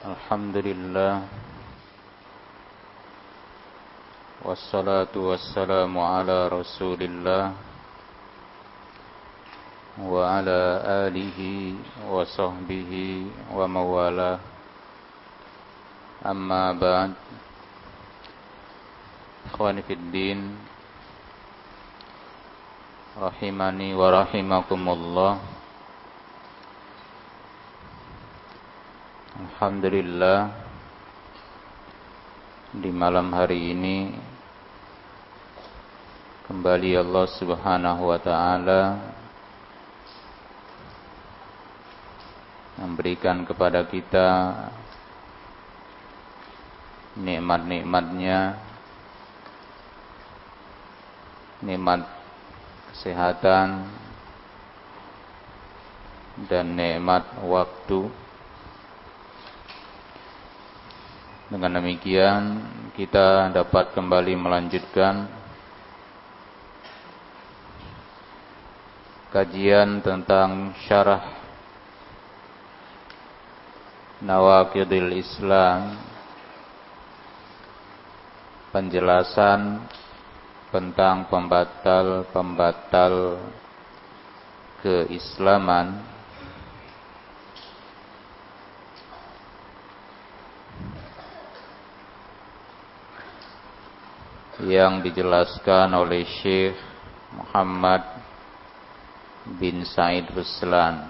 الحمد لله والصلاة والسلام على رسول الله وعلى آله وصحبه وموالاه أما بعد إخواني في الدين رحمني ورحمكم الله Alhamdulillah di malam hari ini kembali Allah Subhanahu wa taala memberikan kepada kita nikmat-nikmatnya nikmat kesehatan dan nikmat waktu Dengan demikian kita dapat kembali melanjutkan kajian tentang syarah Nawakidil Islam penjelasan tentang pembatal-pembatal keislaman yang dijelaskan oleh Syekh Muhammad bin Said Ruslan.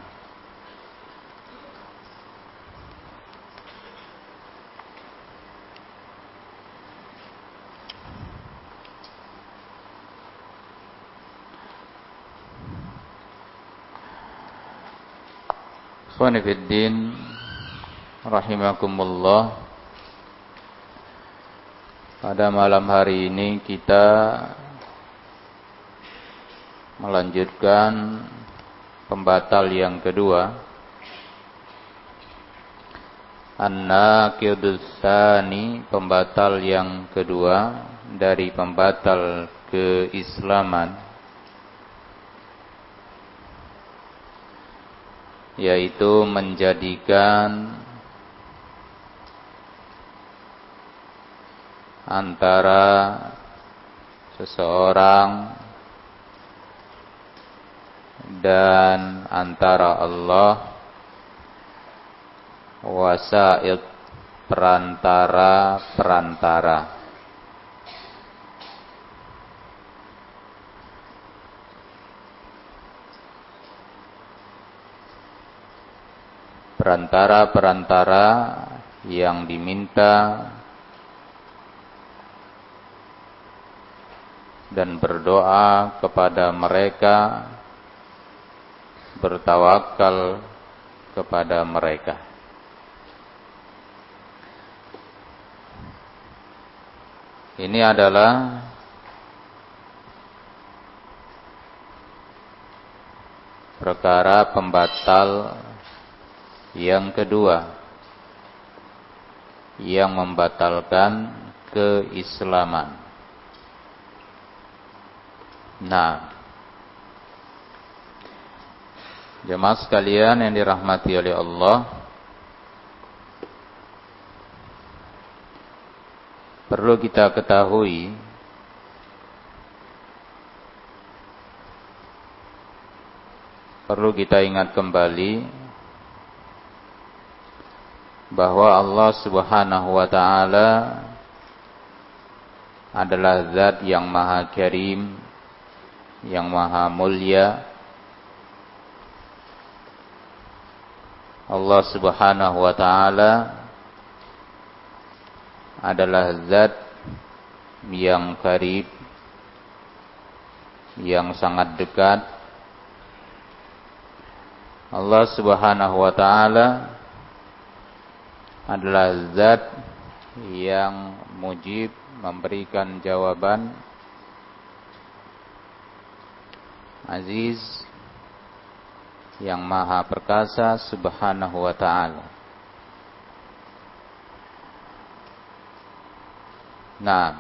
Khonifuddin rahimakumullah pada malam hari ini kita melanjutkan pembatal yang kedua. An-Naqidusani pembatal yang kedua dari pembatal keislaman yaitu menjadikan antara seseorang dan antara Allah wasaid perantara-perantara perantara-perantara yang diminta dan berdoa kepada mereka bertawakal kepada mereka. Ini adalah perkara pembatal yang kedua yang membatalkan keislaman Nah, jemaah sekalian yang dirahmati oleh Allah, perlu kita ketahui. Perlu kita ingat kembali. Bahwa Allah Subhanahu wa taala adalah zat yang maha karim yang maha mulia. Allah subhanahu wa ta'ala adalah zat yang karib yang sangat dekat. Allah subhanahu wa ta'ala adalah zat yang mujib memberikan jawaban Aziz yang Maha Perkasa Subhanahu wa taala. Nah,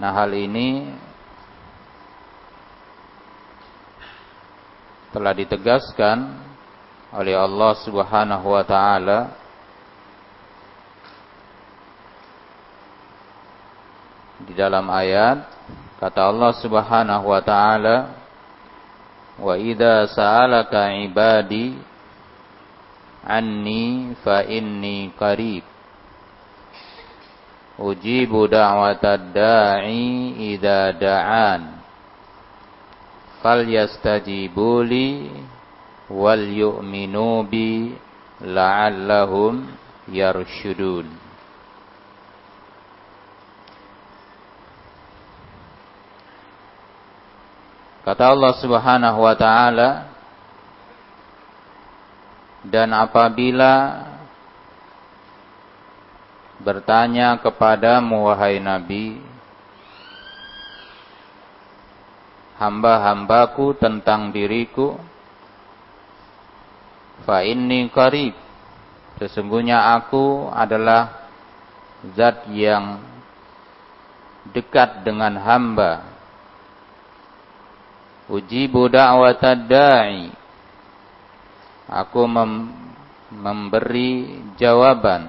nah hal ini telah ditegaskan oleh Allah Subhanahu wa taala di dalam ayat kata Allah Subhanahu wa taala wa idza sa'alaka ibadi anni fa inni qarib. Ujibu da'watad da'i idza da'an. Falyastajibu li wal yu'minu bi la'allahum yarshudun Kata Allah Subhanahu wa taala dan apabila bertanya kepada wahai Nabi hamba-hambaku tentang diriku fa inni qarib sesungguhnya aku adalah zat yang dekat dengan hamba Ujibu da'watad da'i. Aku mem memberi jawaban.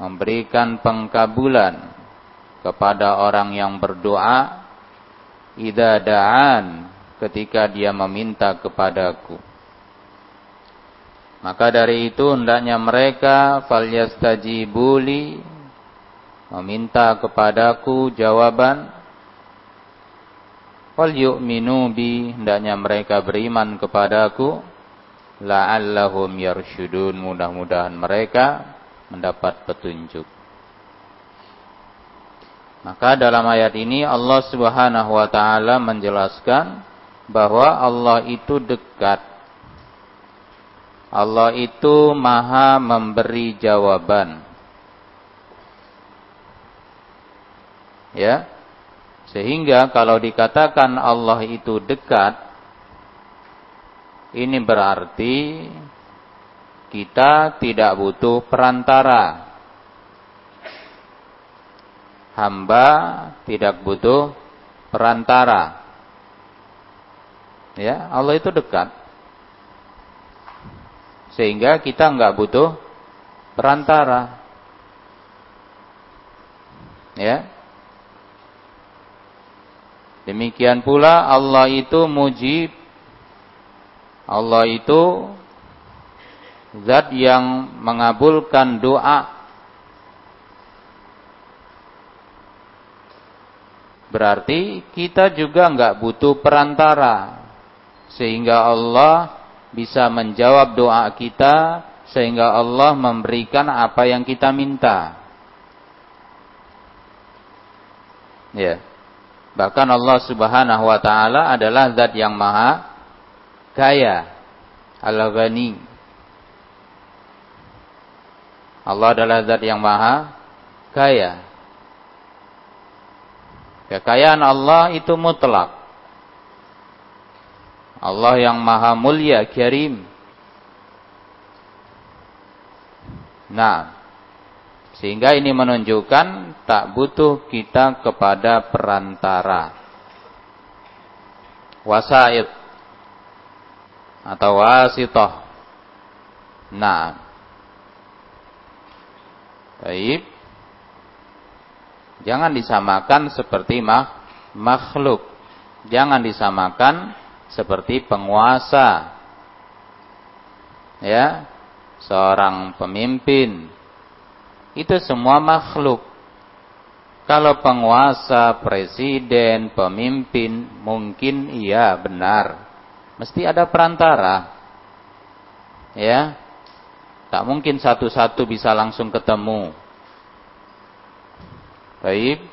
Memberikan pengkabulan kepada orang yang berdoa idza da'an ketika dia meminta kepadaku. Maka dari itu hendaknya mereka falyastajibuli meminta kepadaku jawaban Wal yu'minu bi hendaknya mereka beriman kepadaku la'allahum yarsyudun mudah-mudahan mereka mendapat petunjuk. Maka dalam ayat ini Allah Subhanahu wa taala menjelaskan bahwa Allah itu dekat. Allah itu Maha memberi jawaban. Ya, sehingga kalau dikatakan Allah itu dekat, ini berarti kita tidak butuh perantara. Hamba tidak butuh perantara. Ya, Allah itu dekat. Sehingga kita nggak butuh perantara. Ya, Demikian pula Allah itu mujib. Allah itu zat yang mengabulkan doa. Berarti kita juga nggak butuh perantara. Sehingga Allah bisa menjawab doa kita. Sehingga Allah memberikan apa yang kita minta. Ya. Yeah. Bahkan Allah Subhanahu wa taala adalah zat yang maha kaya. Al-Ghani. Allah adalah zat yang maha kaya. Kekayaan Allah itu mutlak. Allah yang maha mulia, kirim. Nah, sehingga ini menunjukkan tak butuh kita kepada perantara. Wasaid atau wasitoh. Nah. Baik. Jangan disamakan seperti makhluk. Jangan disamakan seperti penguasa. Ya, seorang pemimpin itu semua makhluk. Kalau penguasa, presiden, pemimpin, mungkin iya benar. Mesti ada perantara. Ya. Tak mungkin satu-satu bisa langsung ketemu. Baik.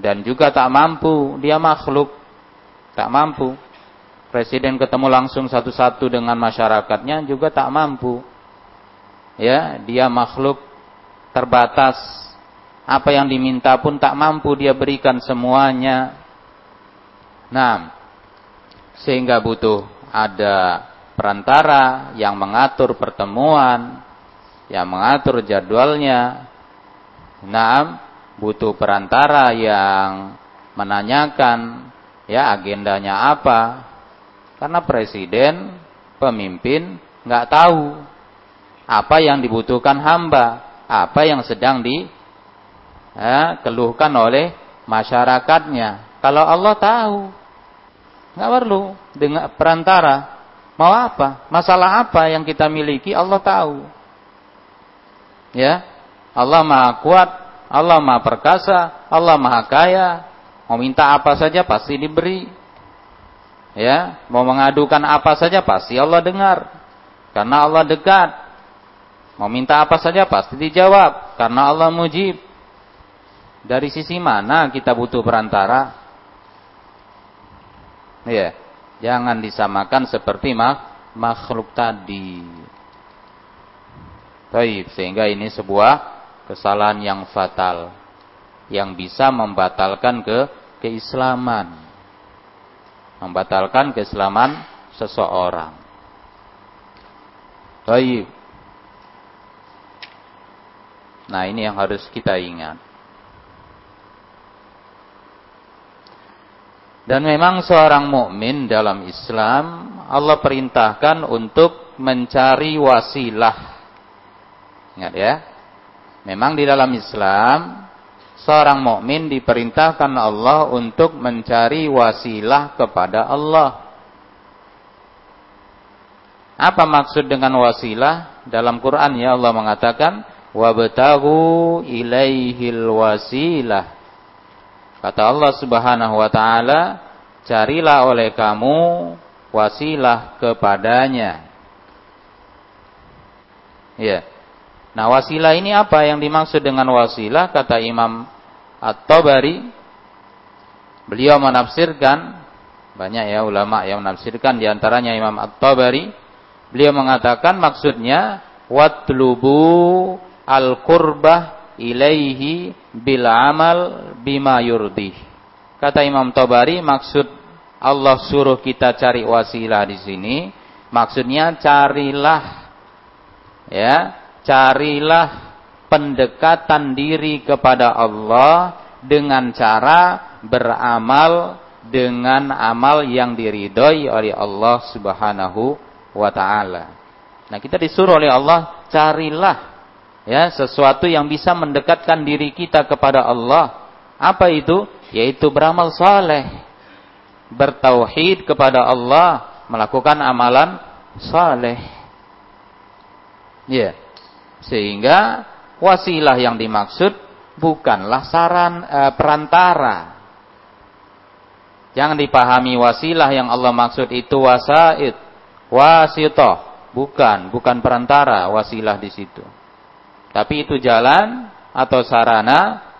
Dan juga tak mampu, dia makhluk. Tak mampu. Presiden ketemu langsung satu-satu dengan masyarakatnya juga tak mampu. Ya, dia makhluk terbatas. Apa yang diminta pun tak mampu dia berikan semuanya. Nah, sehingga butuh ada perantara yang mengatur pertemuan, yang mengatur jadwalnya. Nah, butuh perantara yang menanyakan ya agendanya apa. Karena presiden, pemimpin nggak tahu apa yang dibutuhkan hamba apa yang sedang di ya, oleh masyarakatnya. Kalau Allah tahu, nggak perlu dengan perantara. Mau apa? Masalah apa yang kita miliki Allah tahu. Ya, Allah maha kuat, Allah maha perkasa, Allah maha kaya. Mau minta apa saja pasti diberi. Ya, mau mengadukan apa saja pasti Allah dengar. Karena Allah dekat. Mau minta apa saja pasti dijawab karena Allah mujib. Dari sisi mana kita butuh perantara? Ya, jangan disamakan seperti makhluk tadi. Baik, sehingga ini sebuah kesalahan yang fatal yang bisa membatalkan ke keislaman. Membatalkan keislaman seseorang. Baik. Nah, ini yang harus kita ingat. Dan memang seorang mukmin dalam Islam Allah perintahkan untuk mencari wasilah. Ingat ya. Memang di dalam Islam seorang mukmin diperintahkan Allah untuk mencari wasilah kepada Allah. Apa maksud dengan wasilah? Dalam Quran ya Allah mengatakan wabtagu ilaihil wasilah. Kata Allah Subhanahu wa taala, carilah oleh kamu wasilah kepadanya. Ya. Nah, wasilah ini apa yang dimaksud dengan wasilah? Kata Imam At-Tabari, beliau menafsirkan banyak ya ulama yang menafsirkan di antaranya Imam At-Tabari Beliau mengatakan maksudnya watlubu al-qurbah ilaihi bil amal bima yurdi. Kata Imam Tabari maksud Allah suruh kita cari wasilah di sini maksudnya carilah ya, carilah pendekatan diri kepada Allah dengan cara beramal dengan amal yang diridhoi oleh Allah Subhanahu wa taala. Nah, kita disuruh oleh Allah carilah ya sesuatu yang bisa mendekatkan diri kita kepada Allah. Apa itu? Yaitu beramal saleh. Bertauhid kepada Allah, melakukan amalan saleh. Ya. Sehingga wasilah yang dimaksud bukanlah saran e, perantara. Jangan dipahami wasilah yang Allah maksud itu wasaid wasitoh, bukan, bukan perantara wasilah di situ. Tapi itu jalan atau sarana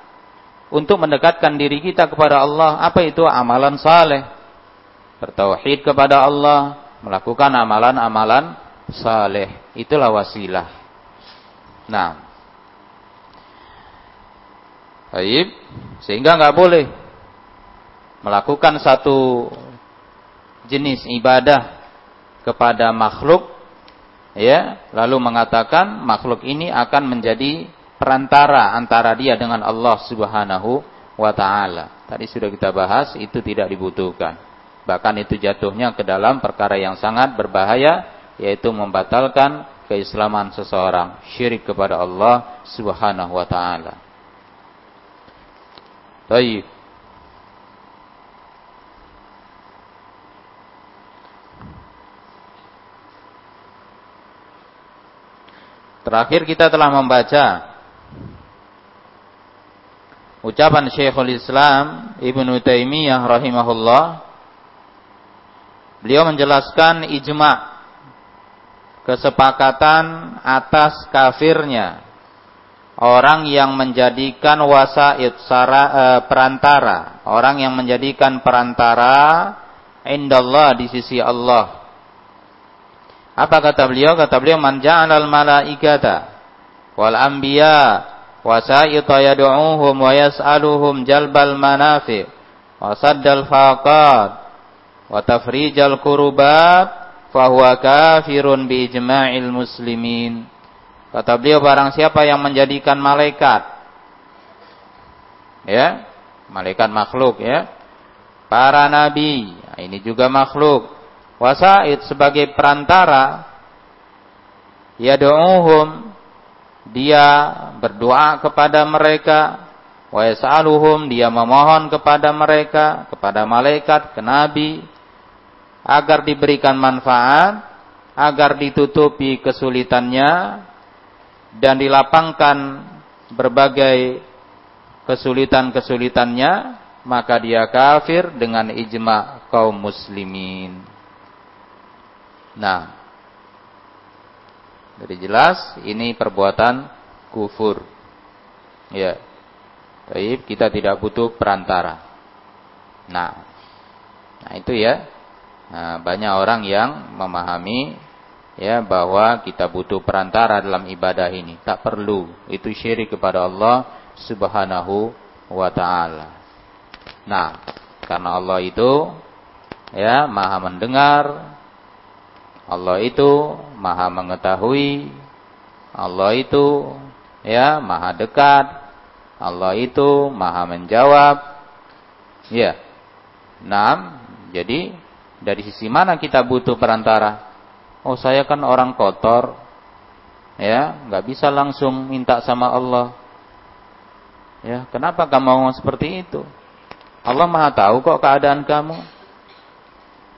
untuk mendekatkan diri kita kepada Allah. Apa itu amalan saleh? Bertauhid kepada Allah, melakukan amalan-amalan saleh. Itulah wasilah. Nah, baik, sehingga nggak boleh melakukan satu jenis ibadah kepada makhluk ya lalu mengatakan makhluk ini akan menjadi perantara antara dia dengan Allah Subhanahu wa taala. Tadi sudah kita bahas itu tidak dibutuhkan. Bahkan itu jatuhnya ke dalam perkara yang sangat berbahaya yaitu membatalkan keislaman seseorang, syirik kepada Allah Subhanahu wa taala. Baik. Terakhir kita telah membaca ucapan Syekhul Islam Ibnu Taimiyah rahimahullah. Beliau menjelaskan ijma kesepakatan atas kafirnya. Orang yang menjadikan wasaid sara, e, perantara, orang yang menjadikan perantara indallah di sisi Allah apa kata beliau? Kata beliau man ja'alal malaikata wal anbiya wasaita yad'uuhum wa yas'aluhum jalbal manafi wa saddal faqat wa tafrijal kurubat fahuwa kafirun bi ijma'il muslimin. Kata beliau barang siapa yang menjadikan malaikat ya, malaikat makhluk ya. Para nabi, ini juga makhluk wasaid sebagai perantara ya do'uhum dia berdoa kepada mereka wa yas'aluhum dia memohon kepada mereka, kepada malaikat, ke nabi agar diberikan manfaat, agar ditutupi kesulitannya dan dilapangkan berbagai kesulitan-kesulitannya, maka dia kafir dengan ijma kaum muslimin. Nah, jadi jelas ini perbuatan kufur. Ya. Taib kita tidak butuh perantara. Nah, nah itu ya. Nah, banyak orang yang memahami ya bahwa kita butuh perantara dalam ibadah ini. Tak perlu. Itu syirik kepada Allah Subhanahu wa taala. Nah, karena Allah itu ya Maha mendengar. Allah itu Maha mengetahui. Allah itu ya Maha dekat. Allah itu maha menjawab. Ya. Nah, jadi dari sisi mana kita butuh perantara? Oh, saya kan orang kotor. Ya, nggak bisa langsung minta sama Allah. Ya, kenapa kamu ngomong seperti itu? Allah Maha tahu kok keadaan kamu.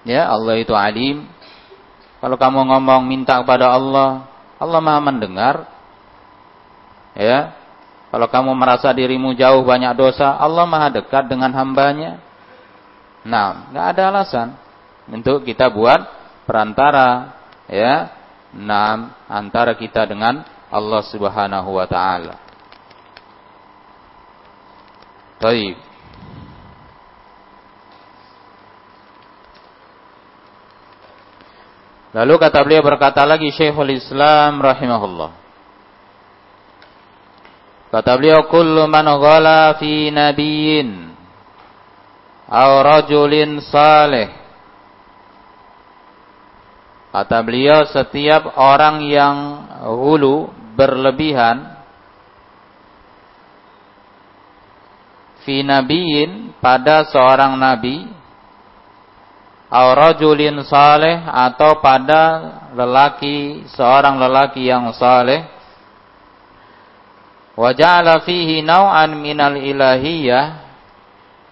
Ya, Allah itu alim. Kalau kamu ngomong minta kepada Allah, Allah Maha mendengar. Ya, kalau kamu merasa dirimu jauh banyak dosa, Allah maha dekat dengan hambanya. Nah, nggak ada alasan untuk kita buat perantara, ya, nah, antara kita dengan Allah Subhanahu Wa Taala. Baik. Lalu kata beliau berkata lagi Syekhul Islam rahimahullah. Kata beliau kullu man ghala fi nabiyyin aw rajulin salih. Kata beliau setiap orang yang hulu berlebihan fi nabiyyin pada seorang nabi aw rajulin saleh atau pada lelaki seorang lelaki yang saleh. Wa ja'ala fihi naw'an minal ilahiyah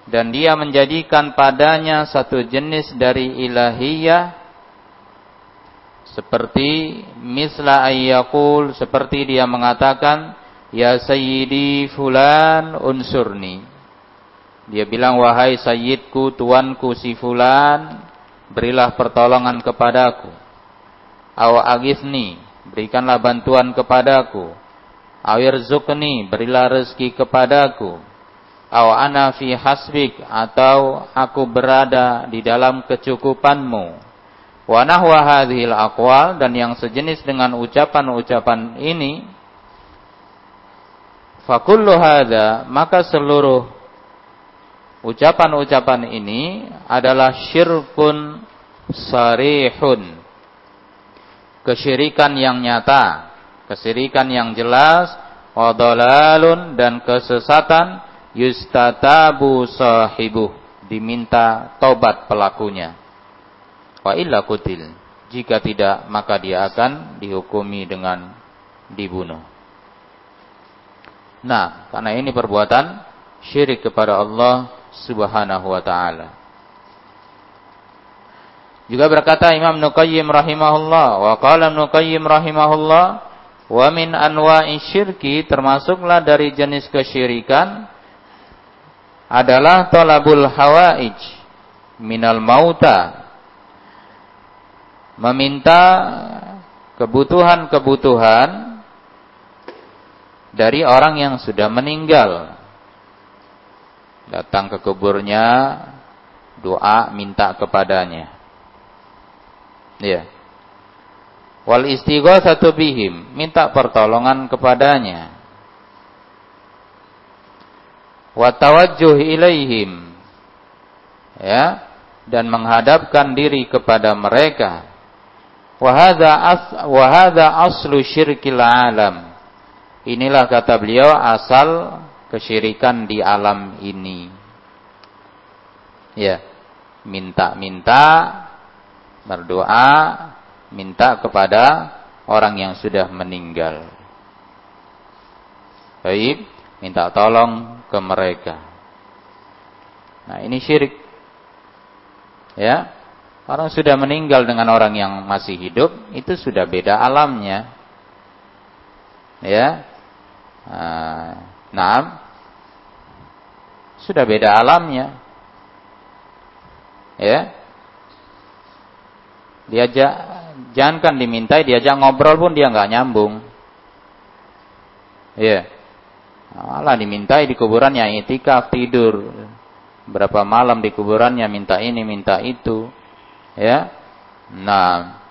dan dia menjadikan padanya satu jenis dari ilahiyah seperti misla ayyakul seperti dia mengatakan ya sayyidi fulan unsurni. Dia bilang wahai sayyidku tuanku si fulan berilah pertolongan kepadaku aw agisni berikanlah bantuan kepadaku Awir zukni, berilah rezeki kepadaku. Aw ana fi hasbik, atau aku berada di dalam kecukupanmu. Wa nahwa hadhil aqwal, dan yang sejenis dengan ucapan-ucapan ini, fakullu hadha, maka seluruh ucapan-ucapan ini adalah syirkun sarihun. Kesyirikan yang nyata Kesirikan yang jelas, wadalalun dan kesesatan yustatabu sahibu diminta tobat pelakunya. Wa illa kutil. Jika tidak maka dia akan dihukumi dengan dibunuh. Nah, karena ini perbuatan syirik kepada Allah Subhanahu wa taala. Juga berkata Imam Nuqayyim rahimahullah wa qala Nuqayyim rahimahullah Wa min anwa'i syirki termasuklah dari jenis kesyirikan adalah talabul hawaij minal mauta meminta kebutuhan-kebutuhan dari orang yang sudah meninggal datang ke kuburnya doa minta kepadanya. Ya wal satu bihim minta pertolongan kepadanya. Wa tawajjuh ilaihim ya dan menghadapkan diri kepada mereka. Wa hadza as wa hadza aslu syirkil alam. Inilah kata beliau asal kesyirikan di alam ini ya minta-minta berdoa minta kepada orang yang sudah meninggal. Baik, minta tolong ke mereka. Nah, ini syirik. Ya. Orang sudah meninggal dengan orang yang masih hidup, itu sudah beda alamnya. Ya. Nah, sudah beda alamnya. Ya. Diajak jangankan dimintai, diajak ngobrol pun dia nggak nyambung. Ya. Malah dimintai di kuburannya itikaf tidur. Berapa malam di kuburannya minta ini, minta itu. Ya. Nah,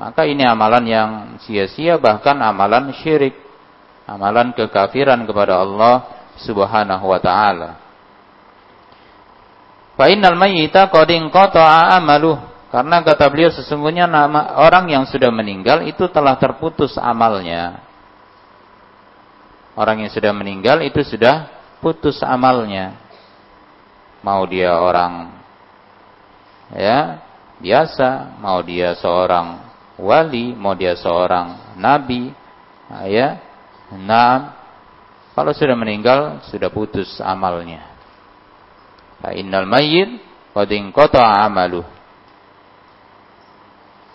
maka ini amalan yang sia-sia bahkan amalan syirik. Amalan kekafiran kepada Allah Subhanahu wa taala. Fa innal mayyita qad inqata'a amaluh. Karena kata beliau sesungguhnya nama orang yang sudah meninggal itu telah terputus amalnya. Orang yang sudah meninggal itu sudah putus amalnya. Mau dia orang ya biasa, mau dia seorang wali, mau dia seorang nabi, ya. Nah, kalau sudah meninggal, sudah putus amalnya. Fa innal mayyit qad inqata'a amaluh.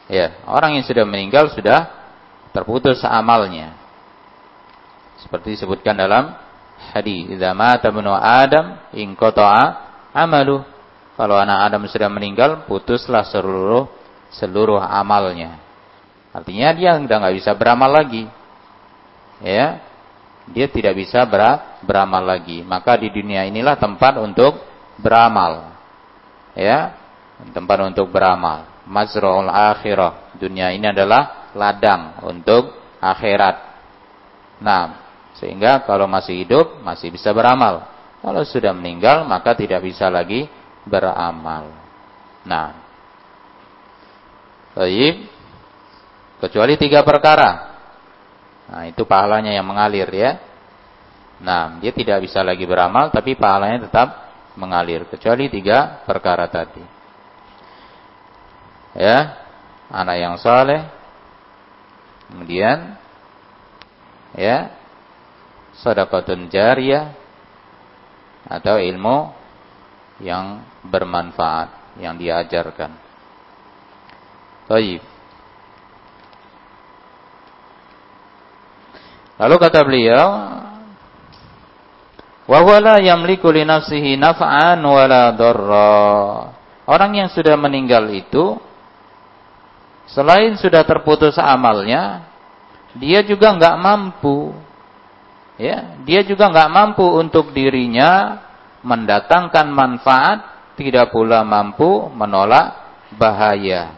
Ya, orang yang sudah meninggal sudah terputus amalnya. Seperti disebutkan dalam hadis, "Idza mata ibnu Adam inqata'a amaluh." Kalau anak Adam sudah meninggal, putuslah seluruh seluruh amalnya. Artinya dia sudah nggak bisa beramal lagi. Ya, dia tidak bisa beramal lagi. Maka di dunia inilah tempat untuk beramal. Ya, tempat untuk beramal. Mazra'ul akhirah. Dunia ini adalah ladang untuk akhirat. Nah, sehingga kalau masih hidup masih bisa beramal. Kalau sudah meninggal maka tidak bisa lagi beramal. Nah, baik. Kecuali tiga perkara. Nah, itu pahalanya yang mengalir ya. Nah, dia tidak bisa lagi beramal tapi pahalanya tetap mengalir kecuali tiga perkara tadi. Ya, anak yang soleh, kemudian ya sedekatun jariyah atau ilmu yang bermanfaat yang diajarkan. Baik. Lalu kata beliau, wa huwa la yamliku li nafsihi naf'an wala darra. Orang yang sudah meninggal itu selain sudah terputus amalnya, dia juga nggak mampu ya, dia juga nggak mampu untuk dirinya mendatangkan manfaat, tidak pula mampu menolak bahaya.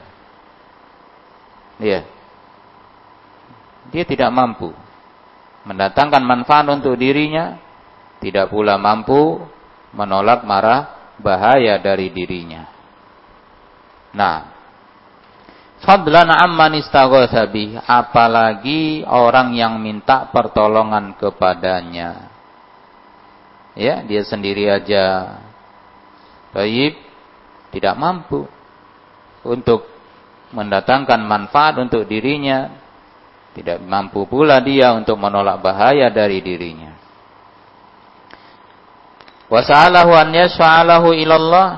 Ya. Dia tidak mampu mendatangkan manfaat untuk dirinya, tidak pula mampu menolak marah bahaya dari dirinya. Nah, fadlan amman istaghatha apalagi orang yang minta pertolongan kepadanya. Ya, dia sendiri aja baik tidak mampu untuk mendatangkan manfaat untuk dirinya, tidak mampu pula dia untuk menolak bahaya dari dirinya. Wasa'alahu an yashfa'alahu ilallah.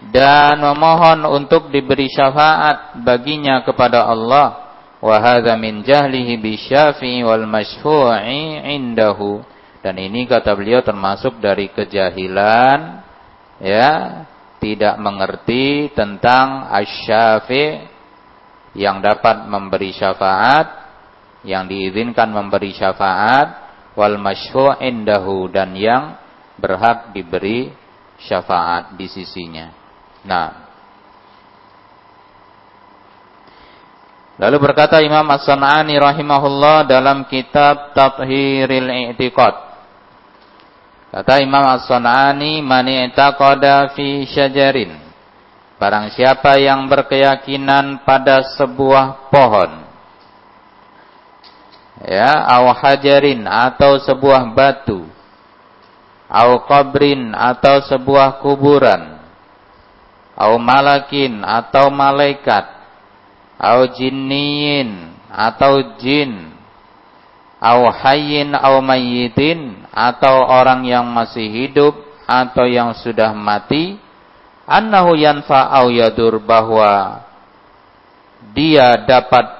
Dan memohon untuk diberi syafaat baginya kepada Allah. Wa hadza min jahlihi bisyafi'i wal masyfu'i indahu. Dan ini kata beliau termasuk dari kejahilan ya tidak mengerti tentang asy-syafi' yang dapat memberi syafaat, yang diizinkan memberi syafaat, wal masyfu' indahu dan yang berhak diberi syafaat di sisinya. Nah, Lalu berkata Imam As-San'ani rahimahullah dalam kitab Tathhiril I'tiqad. Kata Imam As-San'ani, "Man i'taqada fi syajarin Barang siapa yang berkeyakinan pada sebuah pohon ya au hajarin atau sebuah batu au qabrin atau sebuah kuburan au malakin atau malaikat au jinniin atau jin au hayyin au mayyitin atau orang yang masih hidup atau yang sudah mati annahu yanfa au yadur bahwa dia dapat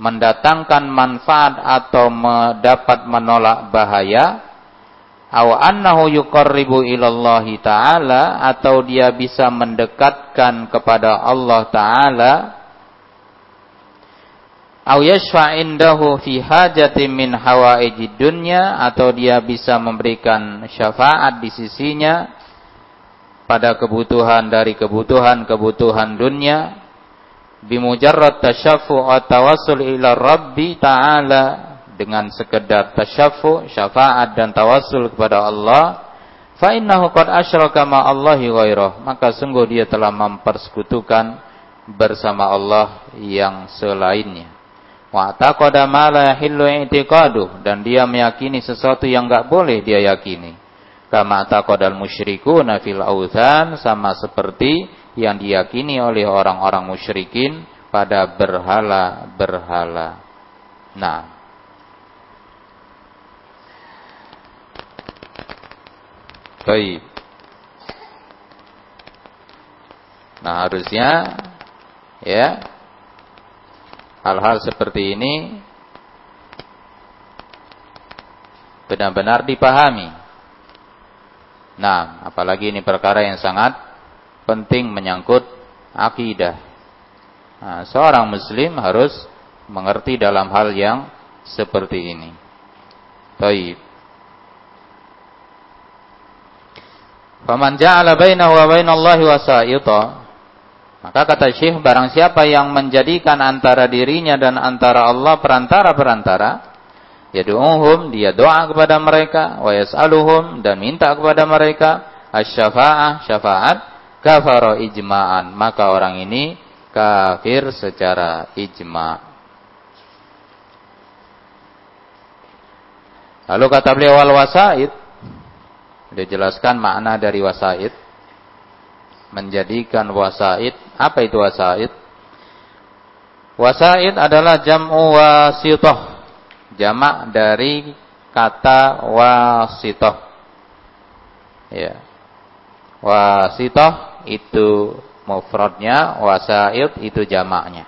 mendatangkan manfaat atau dapat menolak bahaya aw annahu yuqarribu ilallahi ta'ala atau dia bisa mendekatkan kepada Allah taala aw yashfa indahu fi hajatin min hawaijid dunya atau dia bisa memberikan syafaat di sisinya pada kebutuhan dari kebutuhan-kebutuhan dunia bimujarrad tasyaffu' wa tawassul ila rabbi ta'ala dengan sekedar tasyaffu' syafaat dan tawassul kepada Allah fa innahu qad asyraka ma Allahi ghairah maka sungguh dia telah mempersekutukan bersama Allah yang selainnya. Wa taqada ma la yahillu i'tiqadu dan dia meyakini sesuatu yang enggak boleh dia yakini kama taqadal musyrikuna fil authan sama seperti yang diyakini oleh orang-orang musyrikin pada berhala-berhala. Nah, baik. Nah, harusnya ya hal-hal seperti ini benar-benar dipahami. Nah, apalagi ini perkara yang sangat penting menyangkut akidah. Nah, seorang muslim harus mengerti dalam hal yang seperti ini. Baik. Faman ja'ala bainahu wa bainallahi wasa'ita maka kata Syekh barang siapa yang menjadikan antara dirinya dan antara Allah perantara-perantara yad'uhum dia doa kepada mereka wa yas'aluhum dan minta kepada mereka asy-syafa'ah syafaat kafara ijma'an. Maka orang ini kafir secara ijma' lalu kata beliau wal wasaid. Dia jelaskan makna dari wasaid. Menjadikan wasaid apa itu wasaid? Wasaid adalah jam'u wasitoh jamak dari kata wasitoh ya wasitoh itu mufradnya, wasaid itu jamaknya.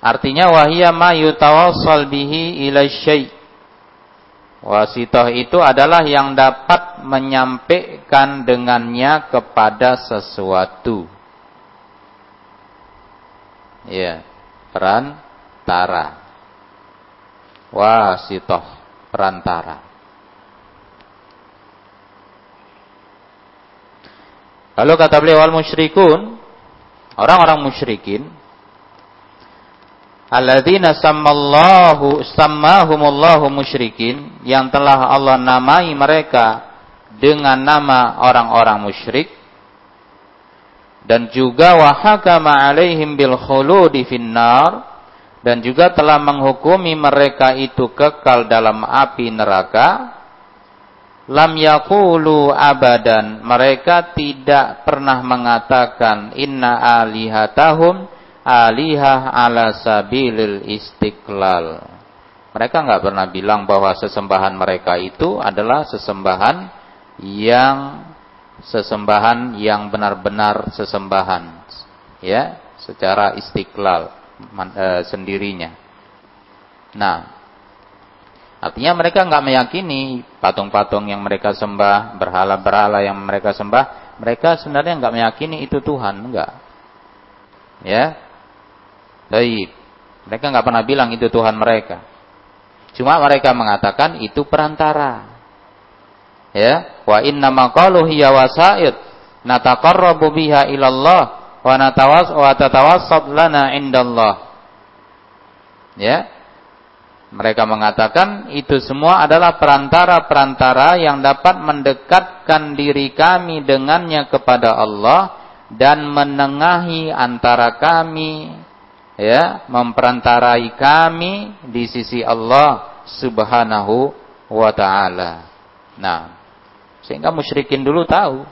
Artinya wahiyya ma yutawassal bihi ila syai'. Wasitoh itu adalah yang dapat menyampaikan dengannya kepada sesuatu. Ya, perantara. Wasitoh, perantara. Lalu kata beliau al musyrikun, orang-orang musyrikin, alladzina sammallahu sammahumullahu musyrikin yang telah Allah namai mereka dengan nama orang-orang musyrik dan juga wahakama alaihim bil khuludi finnar dan juga telah menghukumi mereka itu kekal dalam api neraka. Lam yakulu abadan. Mereka tidak pernah mengatakan inna alihatahum alihah ala sabilil istiqlal. Mereka nggak pernah bilang bahwa sesembahan mereka itu adalah sesembahan yang sesembahan yang benar-benar sesembahan ya secara istiqlal e, sendirinya nah Artinya mereka nggak meyakini patung-patung yang mereka sembah, berhala-berhala yang mereka sembah, mereka sebenarnya nggak meyakini itu Tuhan, enggak. Ya. Baik. Mereka nggak pernah bilang itu Tuhan mereka. Cuma mereka mengatakan itu perantara. Ya, wa inna ma qalu hiya wasaid nataqarrabu biha ilallah wa natawas wa tatawassat lana indallah. Ya, mereka mengatakan itu semua adalah perantara-perantara yang dapat mendekatkan diri kami dengannya kepada Allah dan menengahi antara kami ya, memperantarai kami di sisi Allah Subhanahu wa taala. Nah, sehingga musyrikin dulu tahu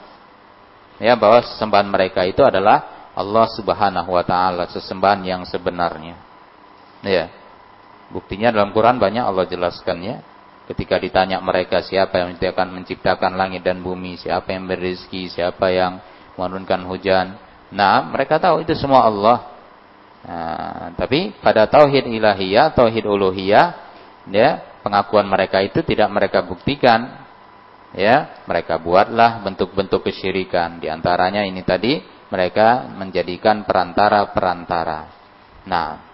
ya bahwa sesembahan mereka itu adalah Allah Subhanahu wa taala, sesembahan yang sebenarnya. Ya. Buktinya dalam Quran banyak Allah jelaskan ya. Ketika ditanya mereka siapa yang akan menciptakan langit dan bumi, siapa yang berizki, siapa yang menurunkan hujan. Nah, mereka tahu itu semua Allah. Nah, tapi pada tauhid ilahiyah, tauhid uluhiyah, ya, pengakuan mereka itu tidak mereka buktikan. Ya, mereka buatlah bentuk-bentuk kesyirikan. Di antaranya ini tadi mereka menjadikan perantara-perantara. Nah,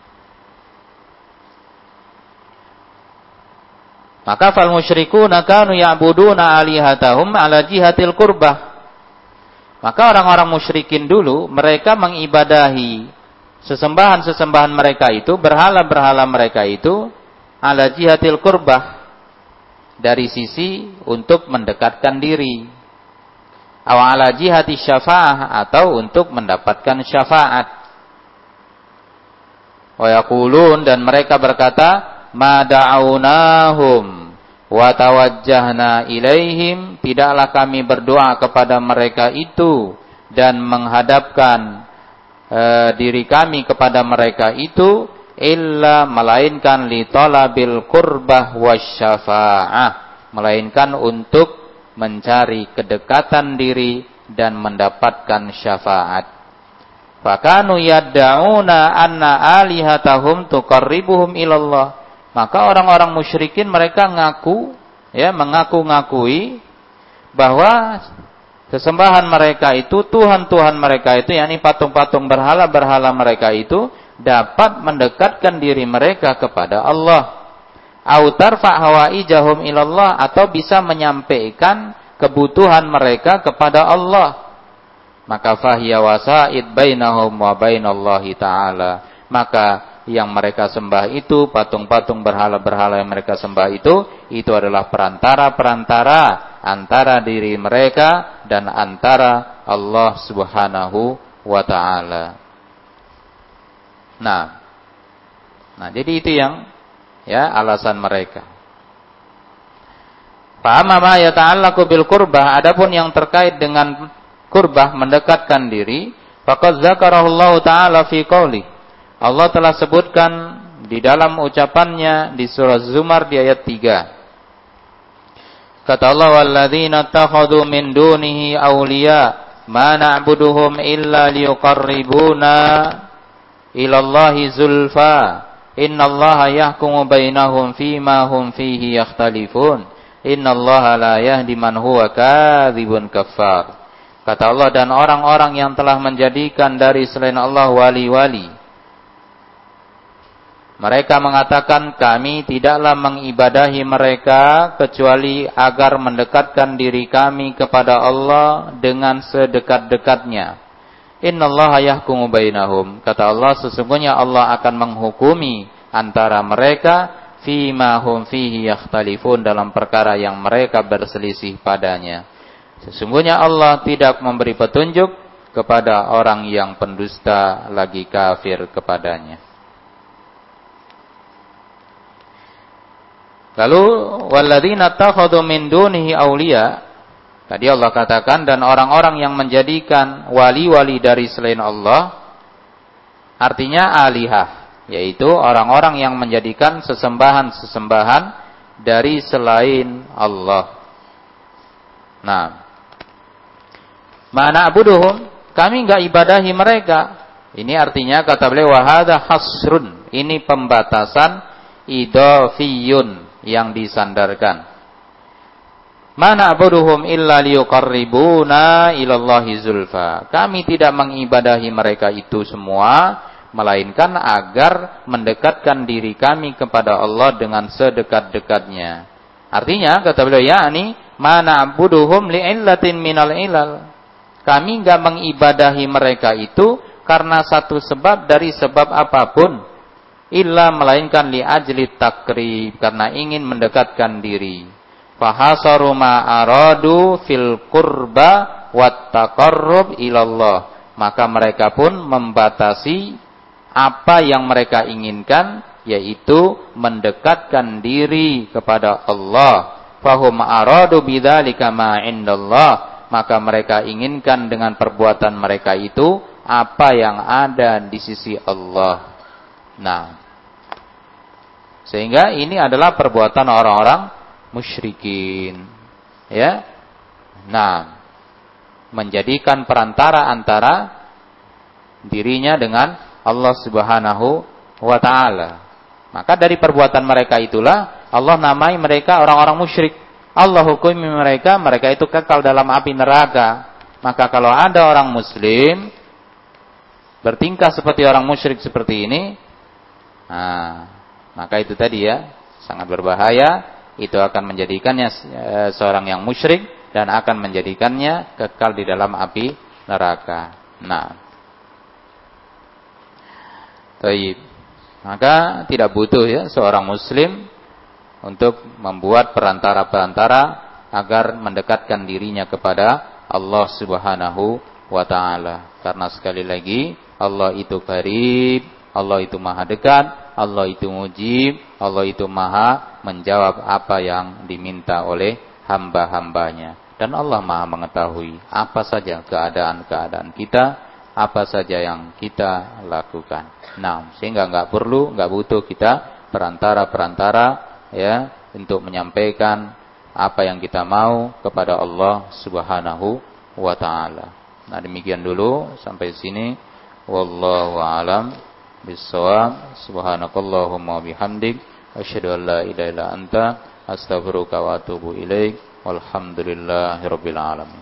Maka fal musyrikuna kanu ya'buduna alihatahum ala jihatil qurbah. Maka orang-orang musyrikin dulu mereka mengibadahi sesembahan-sesembahan mereka itu, berhala-berhala mereka itu ala jihatil qurbah dari sisi untuk mendekatkan diri. Aw ala jihati syafa'ah atau untuk mendapatkan syafaat. Wa yaqulun dan mereka berkata, ma da'awnahum wa tawajjahna ilaihim tidaklah kami berdoa kepada mereka itu dan menghadapkan e, diri kami kepada mereka itu illa melainkan li talabil qurbah wasyafa'ah melainkan untuk mencari kedekatan diri dan mendapatkan syafaat fakanu yadda'una anna alihatahum tuqarribuhum ilallah maka orang-orang musyrikin mereka ngaku, ya mengaku-ngakui bahwa sesembahan mereka itu, Tuhan-Tuhan mereka itu, yakni patung-patung berhala-berhala mereka itu dapat mendekatkan diri mereka kepada Allah. Autar hawaijahum ilallah atau bisa menyampaikan kebutuhan mereka kepada Allah. Maka fahiya wasaid bainahum wa bainallahi ta'ala. Maka yang mereka sembah itu, patung-patung berhala-berhala yang mereka sembah itu, itu adalah perantara-perantara antara diri mereka dan antara Allah Subhanahu wa taala. Nah. Nah, jadi itu yang ya alasan mereka. Fa'amma ma yata'allaqu bil qurbah adapun yang terkait dengan kurbah mendekatkan diri, faqad zakarahu Allah taala fi qouli Allah telah sebutkan di dalam ucapannya di surah Zumar di ayat 3. Kata Allah walladzina takhadhu min dunihi awliya ma na'buduhum illa liyuqarribuna ila Allahi zulfa innallaha yahkumu bainahum fima hum fihi yakhtalifun innallaha la yahdi man huwa kadzibun kafar. Kata Allah dan orang-orang yang telah menjadikan dari selain Allah wali-wali mereka mengatakan kami tidaklah mengibadahi mereka kecuali agar mendekatkan diri kami kepada Allah dengan sedekat-dekatnya. Innallaha yahkumu bainahum. Kata Allah sesungguhnya Allah akan menghukumi antara mereka fima hum fihi yakhtalifun dalam perkara yang mereka berselisih padanya. Sesungguhnya Allah tidak memberi petunjuk kepada orang yang pendusta lagi kafir kepadanya. Lalu walladzina takhadhu min dunihi auliya Tadi Allah katakan dan orang-orang yang menjadikan wali-wali dari selain Allah artinya alihah yaitu orang-orang yang menjadikan sesembahan-sesembahan dari selain Allah. Nah, mana abuduhum? Kami enggak ibadahi mereka. Ini artinya kata beliau wahada hasrun. Ini pembatasan idafiyun yang disandarkan. Mana abuduhum illa liyuqarribuna ilallahi zulfa. Kami tidak mengibadahi mereka itu semua melainkan agar mendekatkan diri kami kepada Allah dengan sedekat-dekatnya. Artinya kata beliau yakni mana abuduhum li'illatin minal ilal. Kami enggak mengibadahi mereka itu karena satu sebab dari sebab apa pun illa melainkan li ajli takrib karena ingin mendekatkan diri. Fahasaru ma aradu fil qurba wat taqarrub ilallah. Maka mereka pun membatasi apa yang mereka inginkan yaitu mendekatkan diri kepada Allah. Fahum aradu bidzalika ma indallah. Maka mereka inginkan dengan perbuatan mereka itu apa yang ada di sisi Allah. Nah, Sehingga ini adalah perbuatan orang-orang musyrikin. Ya. Nah, menjadikan perantara antara dirinya dengan Allah Subhanahu wa taala. Maka dari perbuatan mereka itulah Allah namai mereka orang-orang musyrik. Allah hukumi mereka, mereka itu kekal dalam api neraka. Maka kalau ada orang muslim bertingkah seperti orang musyrik seperti ini, nah, maka itu tadi ya sangat berbahaya. Itu akan menjadikannya eh, seorang yang musyrik dan akan menjadikannya kekal di dalam api neraka. Nah, Taib. Maka tidak butuh ya seorang muslim untuk membuat perantara-perantara agar mendekatkan dirinya kepada Allah Subhanahu wa taala. Karena sekali lagi Allah itu karib, Allah itu maha dekat, Allah itu mujib, Allah itu maha menjawab apa yang diminta oleh hamba-hambanya. Dan Allah maha mengetahui apa saja keadaan-keadaan kita, apa saja yang kita lakukan. Nah, sehingga nggak perlu, nggak butuh kita perantara-perantara ya untuk menyampaikan apa yang kita mau kepada Allah Subhanahu wa taala. Nah, demikian dulu sampai sini. Wallahu alam bisawab. Subhanakallahumma bihamdik asyhadu an la ilaha illa anta astaghfiruka wa atubu ilaik. Walhamdulillahirabbil alamin.